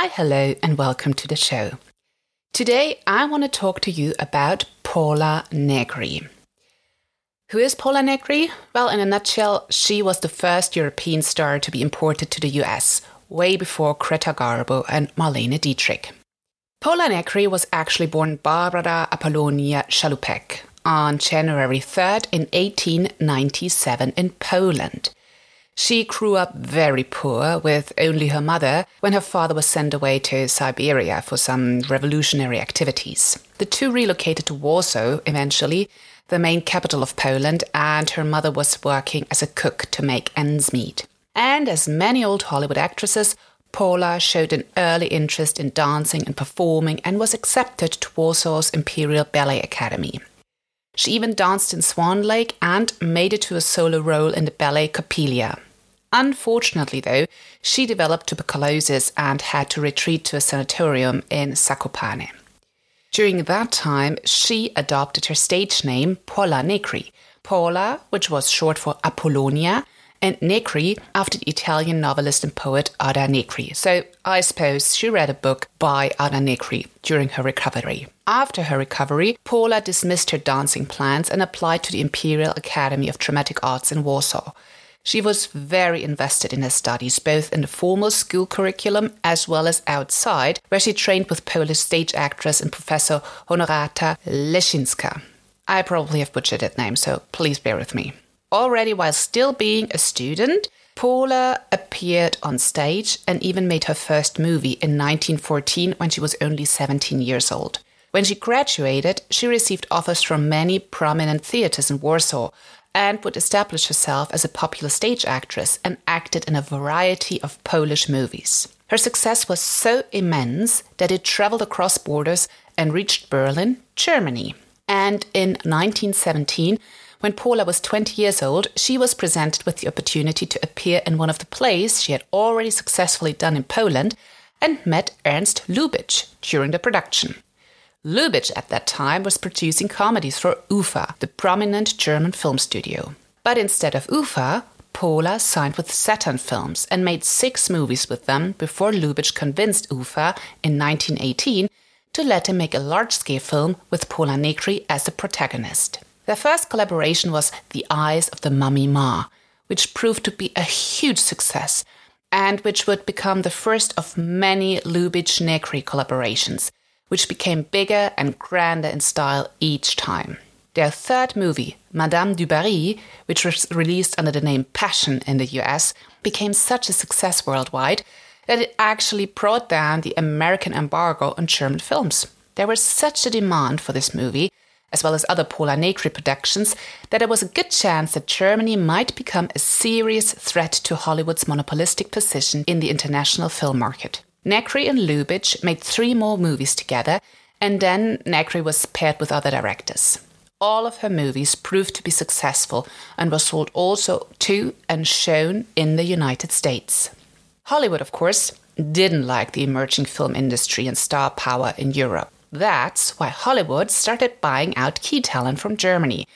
Hi, hello, and welcome to the show. Today, I want to talk to you about Pola Negri. Who is Pola Negri? Well, in a nutshell, she was the first European star to be imported to the US, way before Greta Garbo and Marlene Dietrich. Pola Negri was actually born Barbara Apollonia Chalupek on January 3rd in 1897 in Poland. She grew up very poor with only her mother when her father was sent away to Siberia for some revolutionary activities. The two relocated to Warsaw eventually, the main capital of Poland, and her mother was working as a cook to make ends meet. And as many old Hollywood actresses, Pola showed an early interest in dancing and performing and was accepted to Warsaw's Imperial Ballet Academy. She even danced in Swan Lake and made it to a solo role in the ballet Coppelia. Unfortunately, though, she developed tuberculosis and had to retreat to a sanatorium in Zakopane. During that time, she adopted her stage name Pola Negri, Pola, which was short for Apollonia, and Negri after the Italian novelist and poet Ada Negri. So I suppose she read a book by Ada Negri during her recovery. After her recovery, Paula dismissed her dancing plans and applied to the Imperial Academy of Dramatic Arts in Warsaw. She was very invested in her studies, both in the formal school curriculum as well as outside, where she trained with Polish stage actress and professor Honorata Leszczyńska. I probably have butchered that name, so please bear with me. Already while still being a student, Pola appeared on stage and even made her first movie in 1914 when she was only 17 years old. When she graduated, she received offers from many prominent theaters in Warsaw, and would establish herself as a popular stage actress and acted in a variety of Polish movies. Her success was so immense that it traveled across borders and reached Berlin, Germany. And in 1917, when Pola was 20 years old, she was presented with the opportunity to appear in one of the plays she had already successfully done in Poland and met Ernst Lubitsch during the production. Lubitsch at that time was producing comedies for UFA, the prominent German film studio. But instead of UFA, Pola signed with Saturn Films and made six movies with them before Lubitsch convinced UFA in 1918 to let him make a large scale film with Pola Negri as the protagonist. Their first collaboration was The Eyes of the Mummy Ma, which proved to be a huge success and which would become the first of many Lubitsch Negri collaborations which became bigger and grander in style each time. Their third movie, Madame du Barry, which was released under the name Passion in the US, became such a success worldwide that it actually brought down the American embargo on German films. There was such a demand for this movie, as well as other Pola Negri productions, that there was a good chance that Germany might become a serious threat to Hollywood's monopolistic position in the international film market. Negri and Lubitsch made three more movies together, and then Negri was paired with other directors. All of her movies proved to be successful and were sold also to and shown in the United States. Hollywood, of course, didn't like the emerging film industry and star power in Europe. That's why Hollywood started buying out key talent from Germany,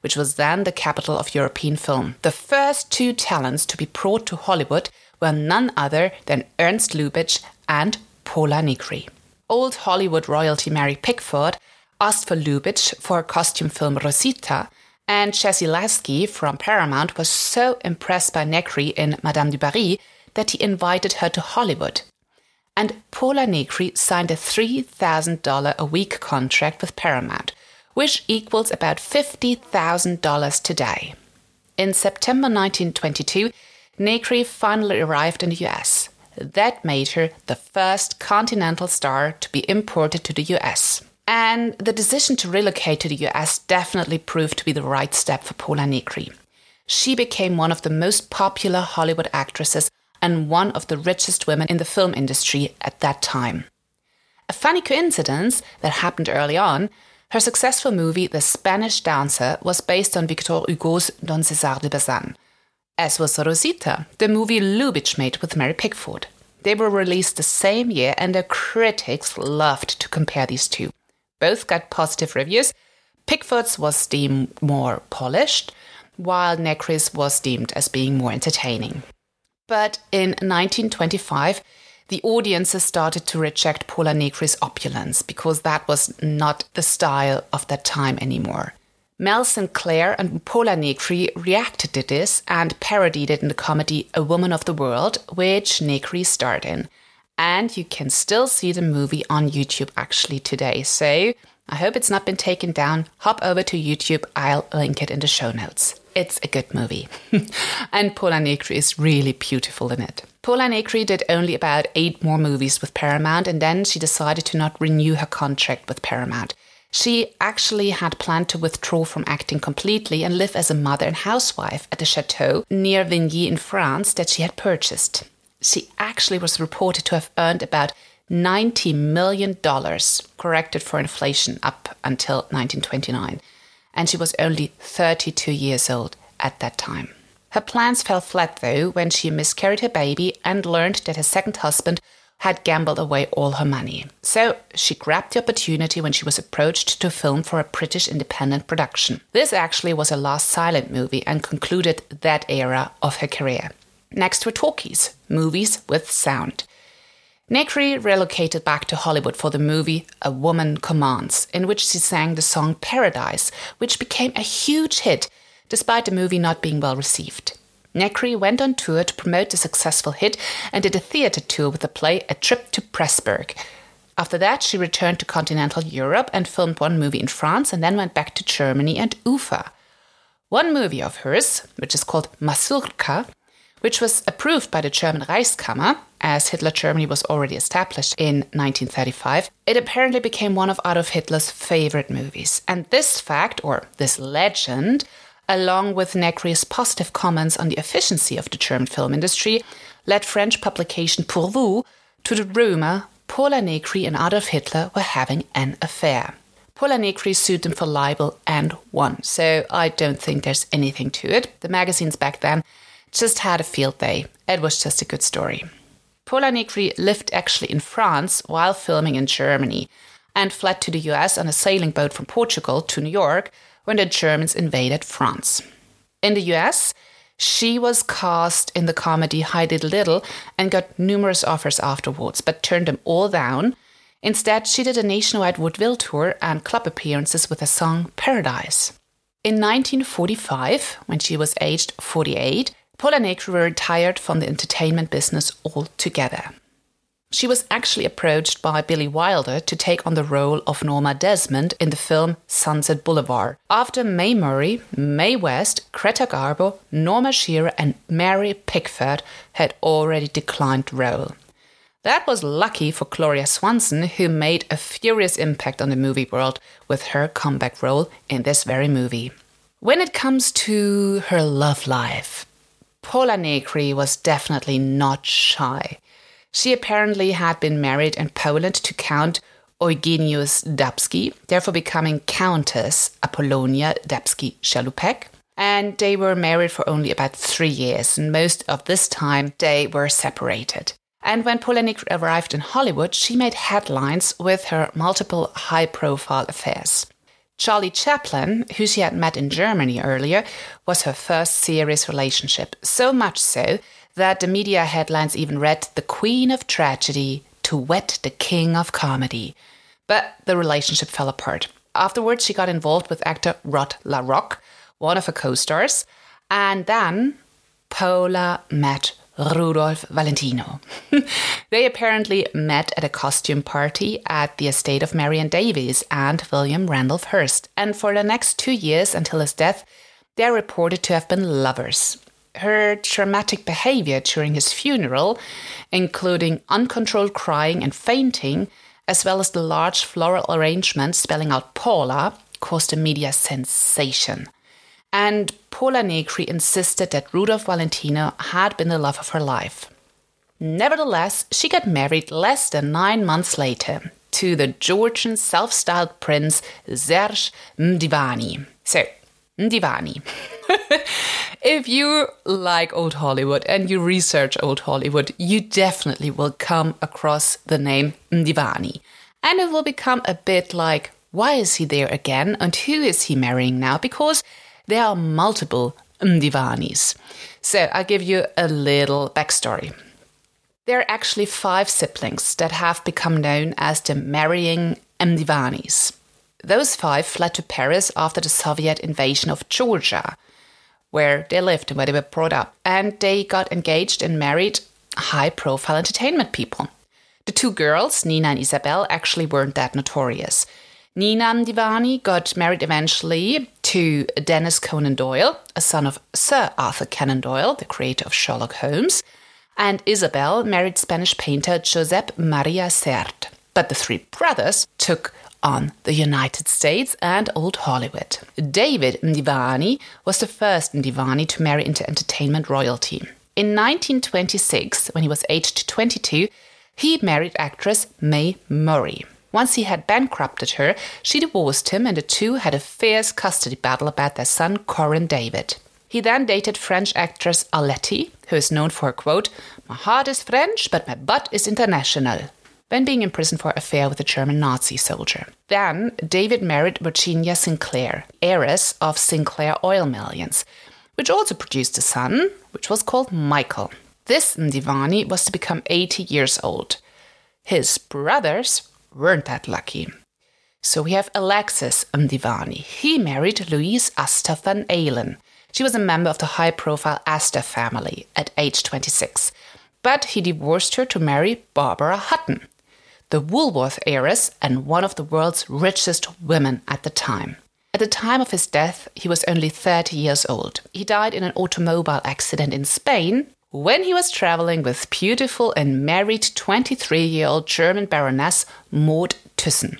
which was then the capital of European film. The first two talents to be brought to Hollywood were none other than Ernst Lubitsch and Pola Negri. Old Hollywood royalty Mary Pickford asked for Lubitsch for costume film Rosita, and Jesse Lasky from Paramount was so impressed by Negri in Madame du Barry that he invited her to Hollywood. And Pola Negri signed a $3,000 a week contract with Paramount, which equals about $50,000 today. In September 1922, Negri finally arrived in the US. That made her the first continental star to be imported to the US. And the decision to relocate to the US definitely proved to be the right step for Pola Negri. She became one of the most popular Hollywood actresses and one of the richest women in the film industry at that time. A funny coincidence that happened early on her successful movie The Spanish Dancer was based on Victor Hugo's Don César de Bazin, as was Rosita, the movie Lubitsch made with Mary Pickford. They were released the same year, and the critics loved to compare these two. Both got positive reviews. Pickford's was deemed more polished, while Negri's was deemed as being more entertaining. But in 1925, the audiences started to reject Pola Negri's opulence because that was not the style of that time anymore. Mal St. Clair and Pola Negri reacted to this and parodied it in the comedy A Woman of the World, which Negri starred in. And you can still see the movie on YouTube actually today. So I hope it's not been taken down. Hop over to YouTube, I'll link it in the show notes. It's a good movie. and Pola Negri is really beautiful in it. Pola Negri did only about eight more movies with Paramount, and then she decided to not renew her contract with Paramount. She actually had planned to withdraw from acting completely and live as a mother and housewife at a chateau near Vigny in France that she had purchased. She actually was reported to have earned about $90 million, corrected for inflation up until 1929 and she was only 32 years old at that time. Her plans fell flat, though, when she miscarried her baby and learned that her second husband had gambled away all her money. So she grabbed the opportunity when she was approached to film for a British independent production. This actually was her last silent movie and concluded that era of her career. Next were talkies, movies with sound. Negri relocated back to Hollywood for the movie A Woman Commands, in which she sang the song Paradise, which became a huge hit despite the movie not being well received. Negri went on tour to promote the successful hit and did a theatre tour with the play A Trip to Pressburg. After that, she returned to continental Europe and filmed one movie in France and then went back to Germany and Ufa. One movie of hers, which is called Mazurka, which was approved by the German Reichskammer, as Hitler Germany was already established in 1935, it apparently became one of Adolf Hitler's favorite movies. And this fact, or this legend, along with Negri's positive comments on the efficiency of the German film industry, led French publication Pour Vous to the rumor Pola Negri and Adolf Hitler were having an affair. Pola Negri sued them for libel and won, so I don't think there's anything to it. The magazines back then just had a field day. It was just a good story. Pola Negri lived actually in France while filming in Germany and fled to the US on a sailing boat from Portugal to New York when the Germans invaded France. In the US, she was cast in the comedy Hi Diddle Diddle and got numerous offers afterwards, but turned them all down. Instead, she did a nationwide vaudeville tour and club appearances with her song Paradise. In 1945, when she was aged 48, Pola Negri retired from the entertainment business altogether. She was actually approached by Billy Wilder to take on the role of Norma Desmond in the film Sunset Boulevard. After Mae Murray, Mae West, Greta Garbo, Norma Shearer, and Mary Pickford had already declined the role. That was lucky for Gloria Swanson, who made a furious impact on the movie world with her comeback role in this very movie. When it comes to her love life, Pola Negri was definitely not shy. She apparently had been married in Poland to Count Eugenius Dubski, therefore becoming Countess Apollonia Dubski Chalupek. And they were married for only about three years, and most of this time they were separated. And when Negri arrived in Hollywood, she made headlines with her multiple high profile affairs. Charlie Chaplin, who she had met in Germany earlier, was her first serious relationship, so much so that the media headlines even read The Queen of Tragedy to wed the King of Comedy. But the relationship fell apart. Afterwards, she got involved with actor Rod LaRocque, one of her co stars, and then Pola met Rudolph Valentino. they apparently met at a costume party at the estate of Marion Davies and William Randolph Hearst, and for the next two years until his death, they are reported to have been lovers. Her dramatic behavior during his funeral, including uncontrolled crying and fainting, as well as the large floral arrangement spelling out Pola, caused a media sensation and Pola Negri insisted that Rudolph Valentino had been the love of her life. Nevertheless, she got married less than nine months later to the Georgian self styled prince Serge Mdivani. So, Mdivani. if you like old Hollywood and you research old Hollywood, you definitely will come across the name Mdivani. And it will become a bit like, why is he there again? And who is he marrying now? Because there are multiple Mdivanis. So I'll give you a little backstory. There are actually five siblings that have become known as the marrying Mdivanis. Those five fled to Paris after the Soviet invasion of Georgia, where they lived and where they were brought up, and they got engaged and married high profile entertainment people. The two girls, Nina and Isabel, actually weren't that notorious. Nina Mdivani got married eventually to Dennis Conan Doyle, a son of Sir Arthur Conan Doyle, the creator of Sherlock Holmes, and Isabel married Spanish painter Josep Maria Sert. But the three brothers took on the United States and Old Hollywood. David Mdivani was the first Mdivani to marry into entertainment royalty. In 1926, when he was aged 22, he married actress Mae Murray. Once he had bankrupted her, she divorced him, and the two had a fierce custody battle about their son Corin David. He then dated French actress Arletty, who is known for her quote, My heart is French, but my butt is international, when being imprisoned for affair with a German Nazi soldier. Then David married Virginia Sinclair, heiress of Sinclair Oil Millions, which also produced a son, which was called Michael. This Mdivani was to become 80 years old. His brothers weren't that lucky. So we have Alexis Mdivani. He married Louise Astor Van Alen. She was a member of the high profile Astor family at age 26. But he divorced her to marry Barbara Hutton, the Woolworth heiress and one of the world's richest women at the time. At the time of his death, he was only 30 years old. He died in an automobile accident in Spain when he was traveling with beautiful and married 23 year old German Baroness Maud Thyssen.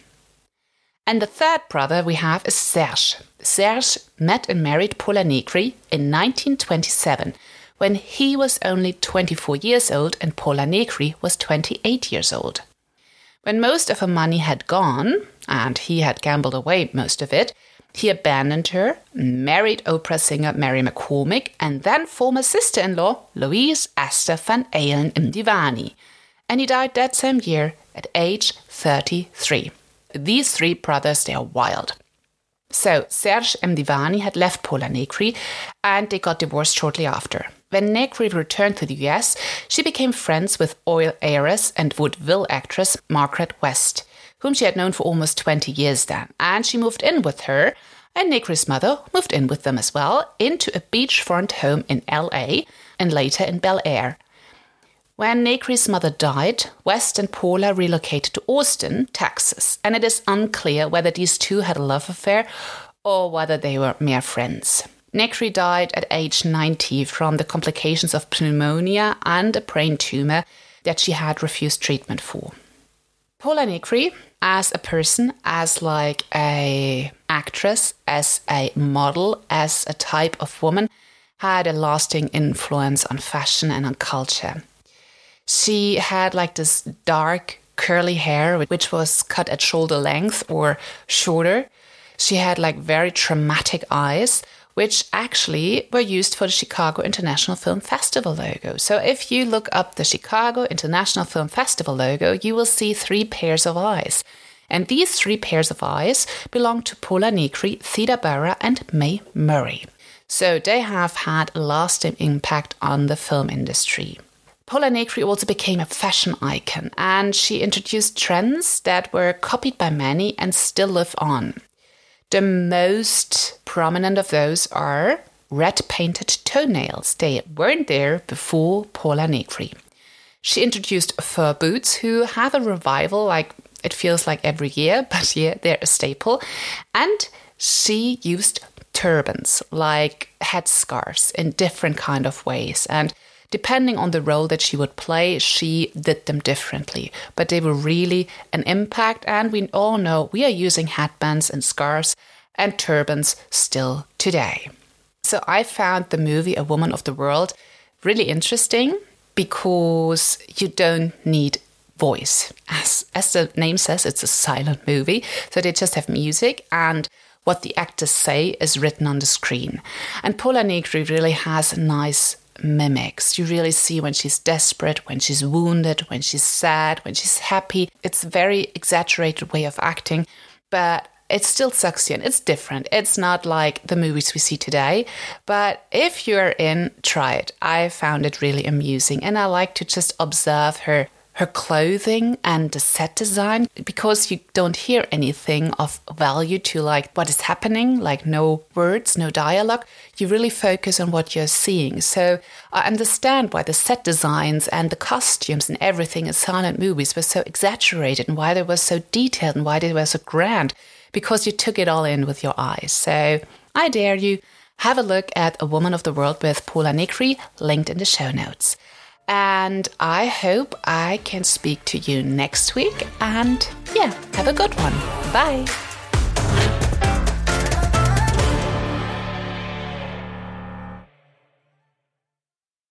And the third brother we have is Serge. Serge met and married Pola Negri in 1927 when he was only 24 years old and Pola Negri was 28 years old. When most of her money had gone, and he had gambled away most of it, he abandoned her, married opera singer Mary McCormick, and then former sister in law Louise Astor Van Alen Mdivani. And he died that same year at age 33. These three brothers, they are wild. So, Serge Mdivani had left Pola Negri and they got divorced shortly after. When Negri returned to the US, she became friends with oil heiress and vaudeville actress Margaret West whom she had known for almost 20 years then. And she moved in with her, and Negri's mother moved in with them as well, into a beachfront home in LA and later in Bel Air. When Negri's mother died, West and Pola relocated to Austin, Texas, and it is unclear whether these two had a love affair or whether they were mere friends. Negri died at age 90 from the complications of pneumonia and a brain tumor that she had refused treatment for. Pola Negri as a person, as like a actress, as a model, as a type of woman, had a lasting influence on fashion and on culture. She had like this dark curly hair, which was cut at shoulder length or shorter. She had like very dramatic eyes, which actually were used for the Chicago International Film Festival logo. So if you look up the Chicago International Film Festival logo, you will see three pairs of eyes. And these three pairs of eyes belong to Pola Negri, Theda Bara, and Mae Murray. So they have had a lasting impact on the film industry. Pola Negri also became a fashion icon and she introduced trends that were copied by many and still live on. The most prominent of those are red painted toenails. They weren't there before Pola Negri. She introduced fur boots, who have a revival like it feels like every year, but yeah, they're a staple. And she used turbans, like headscarves, in different kind of ways. And depending on the role that she would play, she did them differently. But they were really an impact, and we all know we are using headbands and scarves and turbans still today. So I found the movie A Woman of the World really interesting because you don't need voice. As, as the name says, it's a silent movie. So they just have music and what the actors say is written on the screen. And Pola Negri really has nice mimics. You really see when she's desperate, when she's wounded, when she's sad, when she's happy. It's a very exaggerated way of acting, but it's still in. It's different. It's not like the movies we see today. But if you're in, try it. I found it really amusing. And I like to just observe her her clothing and the set design because you don't hear anything of value to like what is happening like no words no dialogue. You really focus on what you're seeing. So i understand why the set designs and the costumes and everything in silent movies were so exaggerated and why they were so detailed and why they were so grand because you took it all in with your eyes. So i dare you have a look at a woman of the world with pola negri linked in the show notes and I hope I can speak to you next week. And yeah, have a good one. Bye.